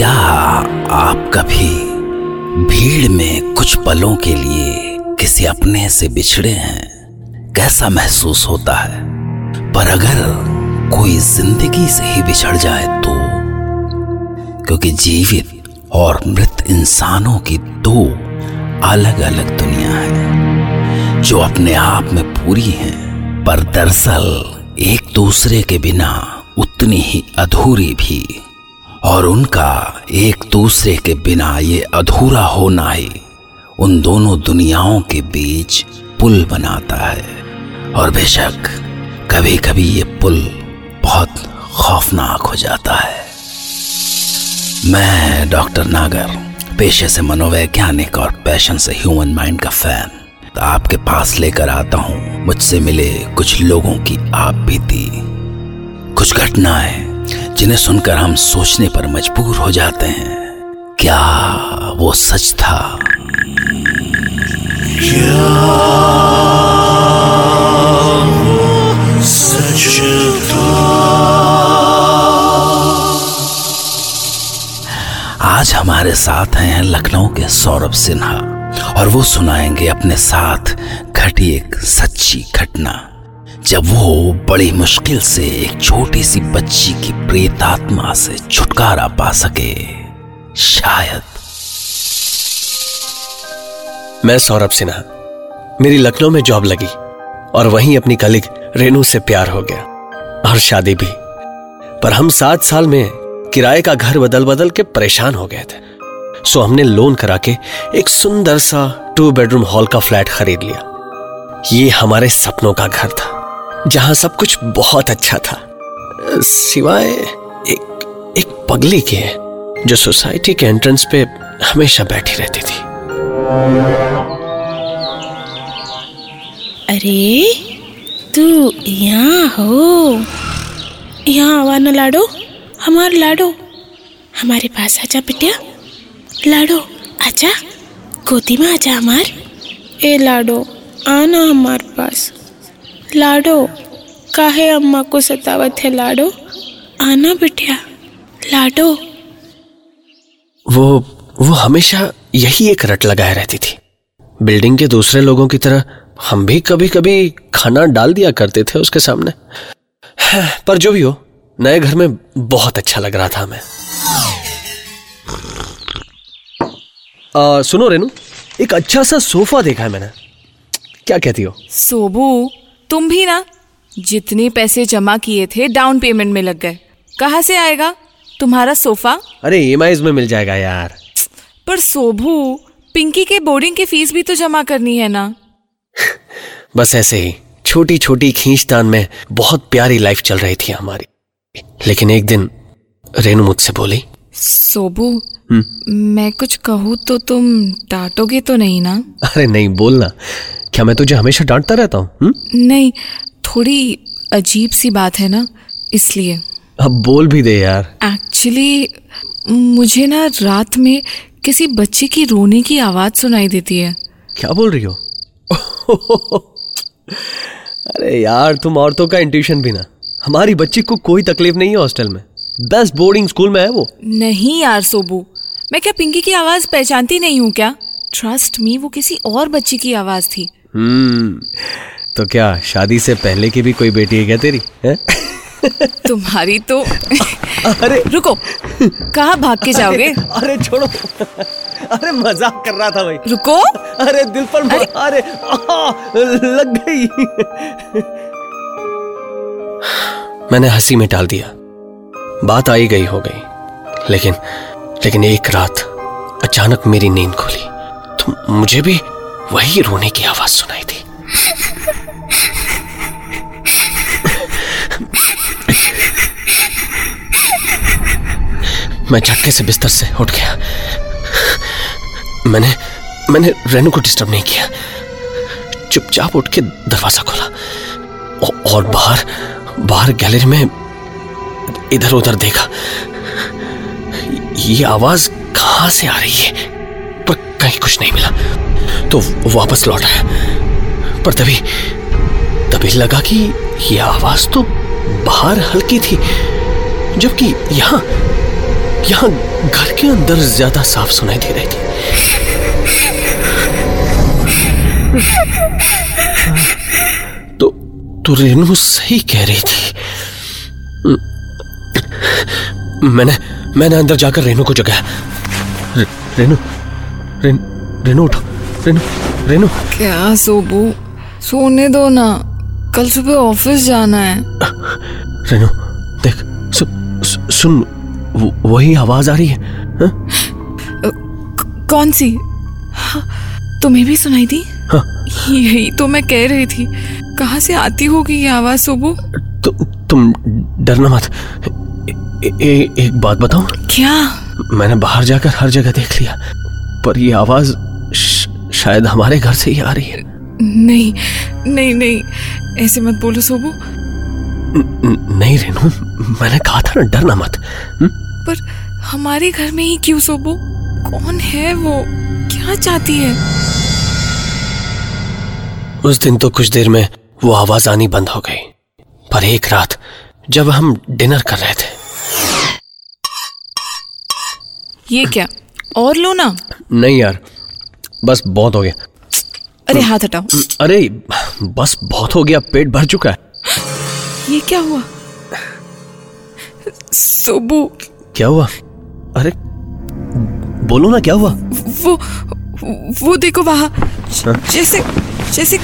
क्या आप कभी भीड़ में कुछ पलों के लिए किसी अपने से बिछड़े हैं? कैसा महसूस होता है? पर अगर कोई ज़िंदगी से ही बिछड़ जाए तो? क्योंकि जीवित और मृत इंसानों की दो अलग अलग दुनिया है, जो अपने आप में पूरी हैं, पर दरअसल एक दूसरे के बिना उतनी ही अधूरी भी और उनका एक दूसरे के बिना ये अधूरा होना ही उन दोनों दुनियाओं के बीच पुल बनाता है। और बेशक कभी कभी ये पुल बहुत खौफनाक हो जाता है। मैं डॉक्टर नागर, पेशे से मनोवैज्ञानिक और पैशन से ह्यूमन माइंड का फ़ैन। तो आपके पास लेकर आता हूँ। मुझसे मिले कुछ लोगों की आप बीती कुछ घटनाएँ जिन्हें सुनकर हम सोचने पर मजबूर हो जाते हैं। क्या वो सच था? Such आज हमारे साथ हैं लखनऊ के सौरभ सिन्हा और वो सुनाएँगे अपने साथ घटी एक सच्ची घटना। जब वो बड़ी मुश्किल से एक छोटी सी बच्ची की प्रेतात्मा से छुटकारा पा सके, शायद। मैं सौरभ सिन्हा। मेरी लखनऊ में जॉब लगी और वहीं अपनी कलिग रेनू से प्यार हो गया और शादी भी। पर हम सात साल में किराए का घर बदल बदल के परेशान हो गए थे। सो हमने लोन करा के एक सुंदर सा टू बेडरूम हॉल का फ्लैट खरीद लिया। ये हमारे सपनों का घर था। जहाँ सब कुछ बहुत अच्छा था। सिवाय एक एक पगली के, जो सोसाइटी के एंट्रेंस पे हमेशा बैठी रहती थी। अरे, तू यहाँ हो। यहाँ आवा न लाडो, हमार लाडो। हमारे पास आजा बिटिया। लाडो, आजा। गोदी में आजा हमार। ए लाडो, आना हमारे पास। लाडो काहे अम्मा को सतावत है लाडो? आना बिटिया लाडो। वो वो हमेशा यही एक रट लगाए रहती थी। बिल्डिंग के दूसरे लोगों की तरह हम भी कभी कभी खाना डाल दिया करते थे उसके सामने। पर जो भी हो नए घर में बहुत अच्छा लग रहा था हमें। आ, सुनो रेनू एक अच्छा सा सोफा देखा है मैंने। क्या कहती हो? सोबू तुम भी ना जितने पैसे जमा किए थे डाउन पेमेंट में लग गए। कहाँ से आएगा? तुम्हारा सोफा? अरे ई में मिल जाएगा यार। पर सोभू पिंकी के बोर्डिंग की फ़ीस भी तो जमा करनी है ना। बस ऐसे ही छोटी छोटी खींचतान में बहुत प्यारी लाइफ चल रही थी हमारी। लेकिन एक दिन रेनू मुझसे बोली सोबू मैं कुछ कहूँ तो तुम डांटोगे तो नहीं ना? अरे नहीं बोलना। क्या मैं तुझे हमेशा डांटता रहता हूँ हम्म? नहीं थोड़ी अजीब सी बात है ना इसलिए। अब बोल भी दे यार। एक्चुअली मुझे ना रात में किसी बच्चे की रोने की आवाज़ सुनाई देती है। क्या बोल रही हो? अरे यार तुम औरतों का इंट्यूशन भी ना। हमारी बच्ची को कोई तकलीफ़ नहीं है हॉस्टल में। बेस्ट बोर्डिंग स्कूल में है वो। नहीं यार सोबू। मैं क्या पिंकी की आवाज़ पहचानती नहीं हूँ क्या? ट्रस्ट मी वो किसी और बच्ची की आवाज़ थी। हम्म। तो क्या शादी से पहले की भी कोई बेटी है क्या तेरी है? तुम्हारी तो अरे। रुको कहाँ भाग के जाओगे? अरे छोड़ो। अरे मज़ाक कर रहा था भाई। रुको। अरे दिल पर अरे, अरे आ, लग गई। मैंने हँसी में टाल दिया। बात आई गई हो गई। लेकिन लेकिन एक रात अचानक मेरी नींद खुली। तो मुझे भी वही रोने की आवाज़ सुनाई थी मैं झटके से बिस्तर से उठ गया। मैंने मैंने रेनू को डिस्टर्ब नहीं किया। चुपचाप उठ के दरवाज़ा खोला। और बाहर बाहर गैलरी में इधर उधर देखा। ये आवाज़ कहाँ से आ रही है? पर कहीं कुछ नहीं मिला। तो वापस लौट पर तभी तभी लगा कि यह आवाज़ तो बाहर हल्की थी जबकि यहाँ यहाँ घर के अंदर ज़्यादा साफ़ सुनाई दे रही थी। तो तो रेनू सही कह रही थी। मैंने मैंने अंदर जाकर रेनू को जगाया रे, रेनू रेन, रेनू उठो। रेनू रेनू क्या सोबू? सोने दो ना। कल सुबह ऑफ़िस जाना है। रेनू देख सु, सु, सुन वो- वही आवाज़ आ रही है हाँ? कौन सी? हाँ, तुम्हें भी सुनाई थी हाँ। यही तो मैं कह रही थी। कहाँ से आती होगी ये आवाज़ सोबू? तु, तुम डरना मत। ए, ए, एक बात बताओ क्या? मैंने बाहर जाकर हर जगह देख लिया पर ये आवाज़ शायद हमारे घर से ही आ रही है। नहीं नहीं नहीं ऐसे मत बोलो सोबू। नहीं रेनू मैंने कहा था ना डरना मत। हम्म? पर हमारे घर में ही क्यों सोबू? कौन है वो? क्या चाहती है? उस दिन तो कुछ देर में वो आवाज़ आनी बंद हो गई। पर एक रात जब हम डिनर कर रहे थे। ये क्या और लो ना? नहीं यार बस बहुत हो गया। अरे हाथ हटाओ। अरे बस बहुत हो गया पेट भर चुका है। ये क्या हुआ? सोबू। क्या हुआ? अरे बोलो ना क्या हुआ? वो वो देखो वहाँ। जैसे जैसे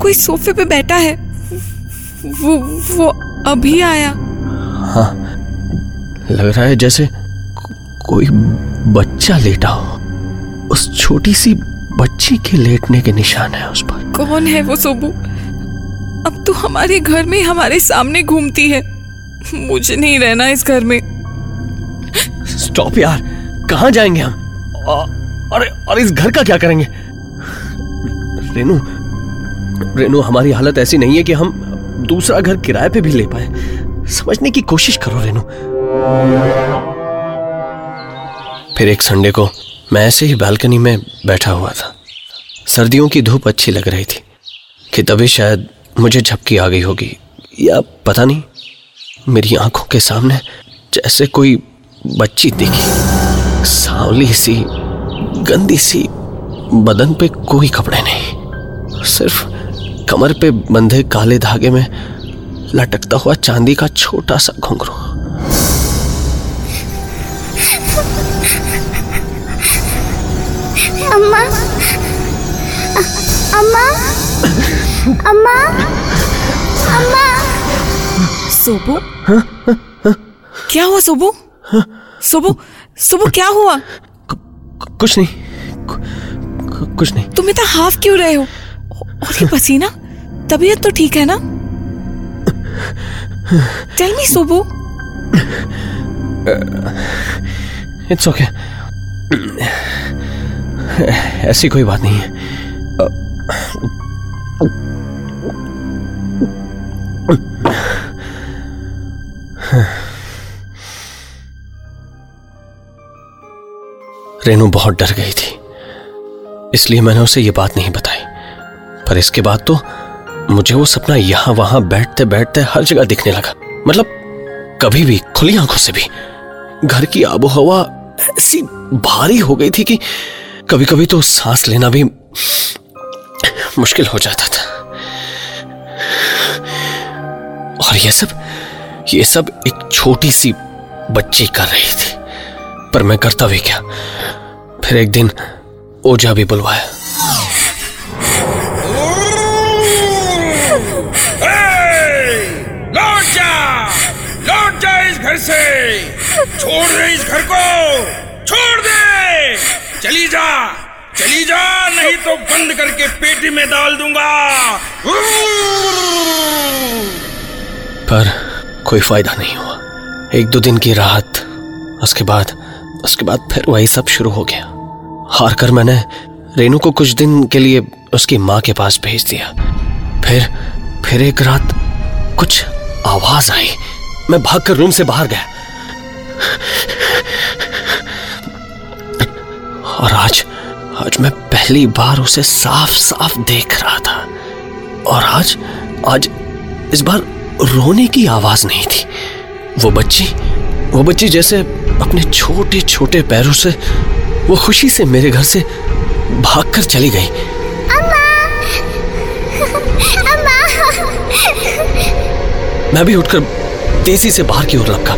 कोई सोफे पे बैठा है वो वो अभी आया। हाँ लग रहा है जैसे को- कोई बच्चा लेटा हो। उस छोटी सी बच्ची के लेटने के निशान है उस पर। कौन है वो सोबू? अब तो हमारे घर में हमारे सामने घूमती है। मुझे नहीं रहना इस घर में। स्टॉप यार। कहाँ जाएँगे हम? अरे और इस घर का क्या करेंगे? रेनू रेनू हमारी हालत ऐसी नहीं है कि हम दूसरा घर किराए पे भी ले पाए। समझने की कोशिश करो रेनू। फिर एक संडे को मैं ऐसे ही बालकनी में बैठा हुआ था। सर्दियों की धूप अच्छी लग रही थी कि तभी शायद मुझे झपकी आ गई होगी, या पता नहीं, मेरी आँखों के सामने जैसे कोई बच्ची दिखी। सांवली सी, गंदी सी, बदन पे कोई कपड़े नहीं, सिर्फ़ कमर पे बंधे काले धागे में लटकता हुआ चांदी का छोटा सा घुंघरू। अम्मा अम्मा अम्मा अम्मा सोबू? क्या हुआ सोबू? सोबू सोबू क्या हुआ? कुछ नहीं। कुछ नहीं। तुम इतना हाफ़ क्यों रहे हो? और ये पसीना? तबीयत तो ठीक है ना? टेल मी सोबू। इट्स ओके ऐसी कोई बात नहीं है। रेनू बहुत डर गई थी। इसलिए मैंने उसे ये बात नहीं बताई। पर इसके बाद तो मुझे वो सपना यहाँ वहाँ बैठते बैठते हर जगह दिखने लगा। मतलब कभी भी, खुली आँखों से भी। घर की आबो हवा ऐसी भारी हो गई थी कि कभी कभी तो सांस लेना भी मुश्किल हो जाता था। और ये सब ये सब एक छोटी सी बच्ची कर रही थी। पर मैं करता भी क्या? फिर एक दिन ओझा भी बुलवाया। लौट जा! इस घर से! छोड़ दे इस घर को! छोड़ दे! चली जा चली जा, नहीं तो बंद करके पेटी में डाल दूँगा। पर कोई फ़ायदा नहीं हुआ। एक दो दिन की राहत, उसके बाद उसके बाद फिर वही सब शुरू हो गया। हार कर मैंने रेनू को कुछ दिन के लिए उसकी माँ के पास भेज दिया। फिर फिर एक रात कुछ आवाज़ आई। मैं भागकर रूम से बाहर गया। और आज आज मैं पहली बार उसे साफ़ साफ़ देख रहा था। और आज आज इस बार रोने की आवाज़ नहीं थी। वो बच्ची वो बच्ची जैसे अपने छोटे छोटे पैरों से वो खुशी से मेरे घर से भागकर चली गई। मैं भी उठकर तेज़ी से बाहर की ओर लपका।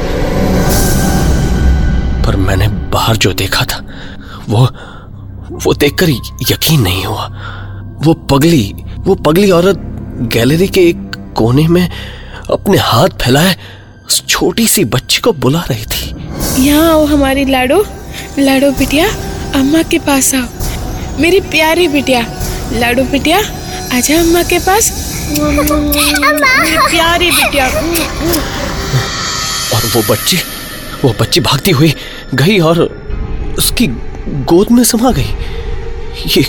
पर मैंने बाहर जो देखा था वो वो देखकर यकीन नहीं हुआ। वो पगली वो पगली औरत गैलरी के एक कोने में अपने हाथ फैलाए उस छोटी सी बच्ची को बुला रही थी। यहाँ आओ हमारी लाडो। लाडो बिटिया अम्मा के पास आओ। मेरी प्यारी बिटिया लाडो बिटिया आजा अम्मा के पास। मेरी प्यारी बिटिया। और वो बच्ची वो बच्ची भागती हुई गई और उसकी गोद में समा गई। ये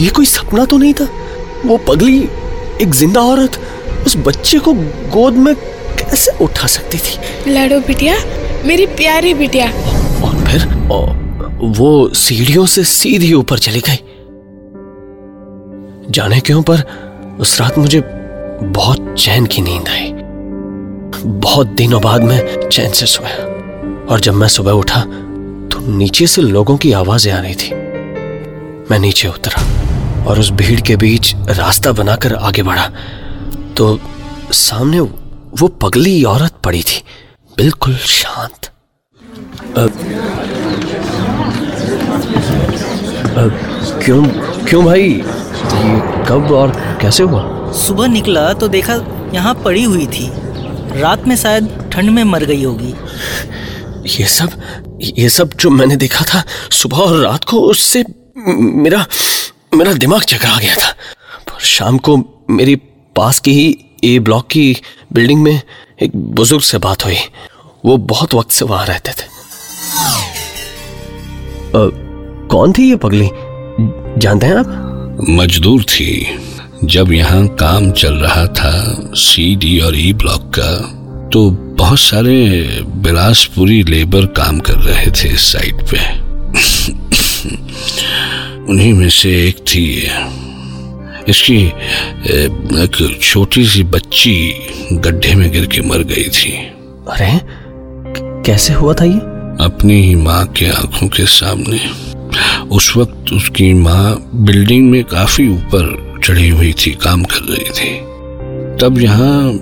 ये कोई सपना तो नहीं था? वो पगली एक ज़िंदा औरत उस बच्चे को गोद में कैसे उठा सकती थी? लाडो बिटिया मेरी प्यारी बिटिया। और फिर वो सीढ़ियों से सीधी ऊपर चली गई। जाने क्यों पर उस रात मुझे बहुत चैन की नींद आई। बहुत दिनों बाद मैं चैन से सोया और जब मैं सुबह उठा नीचे से लोगों की आवाज़ें आ रही थी। मैं नीचे उतरा और उस भीड़ के बीच रास्ता बनाकर आगे बढ़ा। तो सामने वो पगली औरत पड़ी थी। बिल्कुल शांत। अ, अ, क्यों क्यों भाई? ये कब और कैसे हुआ? सुबह निकला तो देखा यहाँ पड़ी हुई थी। रात में शायद ठंड में मर गई होगी। ये सब ये सब जो मैंने देखा था सुबह और रात को उससे मेरा मेरा दिमाग चकरा गया था। पर शाम को मेरी पास की ही ए ब्लॉक की बिल्डिंग में एक बुज़ुर्ग से बात हुई। वो बहुत वक्त से वहाँ रहते थे। अ, कौन थी ये पगली? जानते हैं आप? मजदूर थी। जब यहाँ काम चल रहा था सी डी और ई ब्लॉक का तो बहुत सारे बिलासपुरी लेबर काम कर रहे थे इस साइट पे। उन्हीं में से एक थी। इसकी एक छोटी सी बच्ची गड्ढे में गिर के मर गई थी। अरे कैसे हुआ था ये? अपनी ही माँ के आँखों के सामने। उस वक्त उसकी माँ बिल्डिंग में काफ़ी ऊपर चढ़ी हुई थी काम कर रही थी। तब यहाँ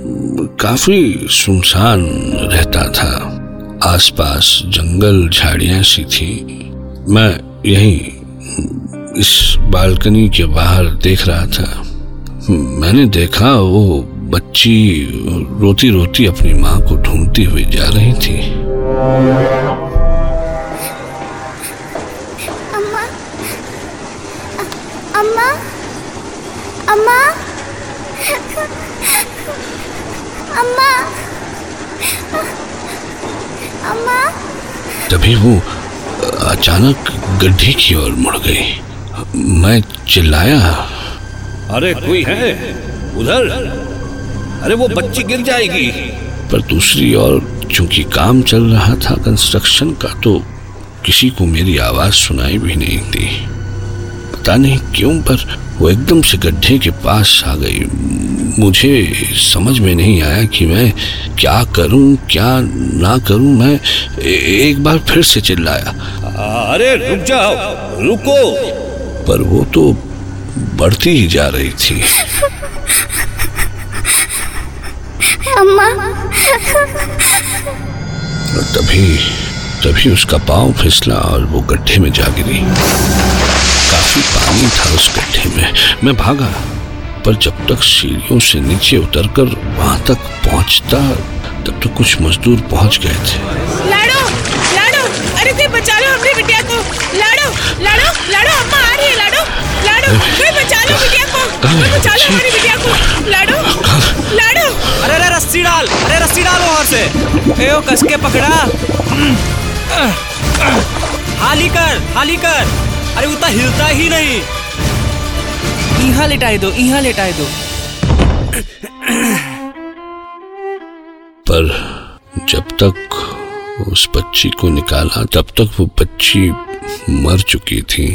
काफ़ी सुनसान रहता था। आसपास जंगल झाड़ियाँ सी थी। मैं यहीं इस बालकनी के बाहर देख रहा था। मैंने देखा, वो बच्ची रोती रोती अपनी माँ को ढूंढती हुई जा रही थी। अम्मा? अम्मा? अम्मा अम्मा तभी वो अचानक गड्ढे की ओर मुड़ गई। मैं चिल्लाया। अरे कोई है? उधर? अरे वो बच्ची गिर जाएगी। पर दूसरी ओर चूँकि काम चल रहा था कंस्ट्रक्शन का तो किसी को मेरी आवाज़ सुनाई भी नहीं दी। पता नहीं क्यों पर वो एकदम से गड्ढे के पास आ गई। मुझे समझ में नहीं आया कि मैं क्या करूँ क्या ना करूँ। मैं एक बार फिर से चिल्लाया। अरे रुक जाओ रुको। पर वो तो बढ़ती ही जा रही थी। अम्मा। और तभी तभी उसका पाँव फिसला और वो गड्ढे में जा गिरी। काफ़ी पानी था उस गड्ढे में। मैं भागा पर जब तक सीढ़ियों से नीचे उतरकर वहाँ तक पहुँचता तब तो कुछ मजदूर पहुँच गए थे। लाडो लाडो अरे कोई बचा लो हमारी बिटिया को। लाडो लाडो लाडो अम्मा आ रही है लाडो। लाडो कोई बचा लो बिटिया को। कोई बचा लो हमारी बिटिया को। लाडो लाडो। अरे अरे रस्सी डाल अरे रस्सी डाल वहाँ से। ए ओ कस के पकड़ा हाली कर हाली कर। अरे उतना हिलता ही नहीं। यहाँ लेटाए दो यहाँ लेटाए दो। पर जब तक उस बच्ची को निकाला, तब तक वो बच्ची मर चुकी थी।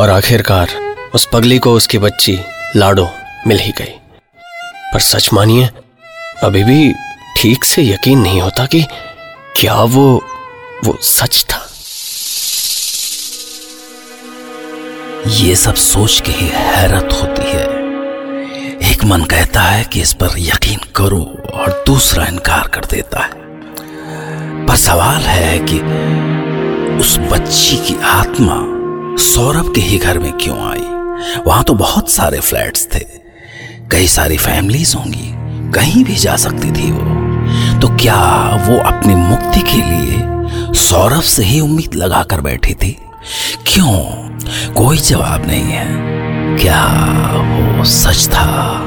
और आखिरकार उस पगली को उसकी बच्ची लाडो मिल ही गई। पर सच मानिए, अभी भी ठीक से यकीन नहीं होता कि क्या वो वो सच था। ये सब सोच के ही हैरत होती है। एक मन कहता है कि इस पर यकीन करो और दूसरा इनकार कर देता है। पर सवाल है कि उस बच्ची की आत्मा सौरभ के ही घर में क्यों आई? वहाँ तो बहुत सारे फ्लैट्स थे। कई सारी फैमिलीज़ होंगी। कहीं भी जा सकती थी वो। तो क्या वो अपनी मुक्ति के लिए सौरभ से ही उम्मीद लगा कर बैठी थी? क्यों? कोई जवाब नहीं है। क्या वो सच था?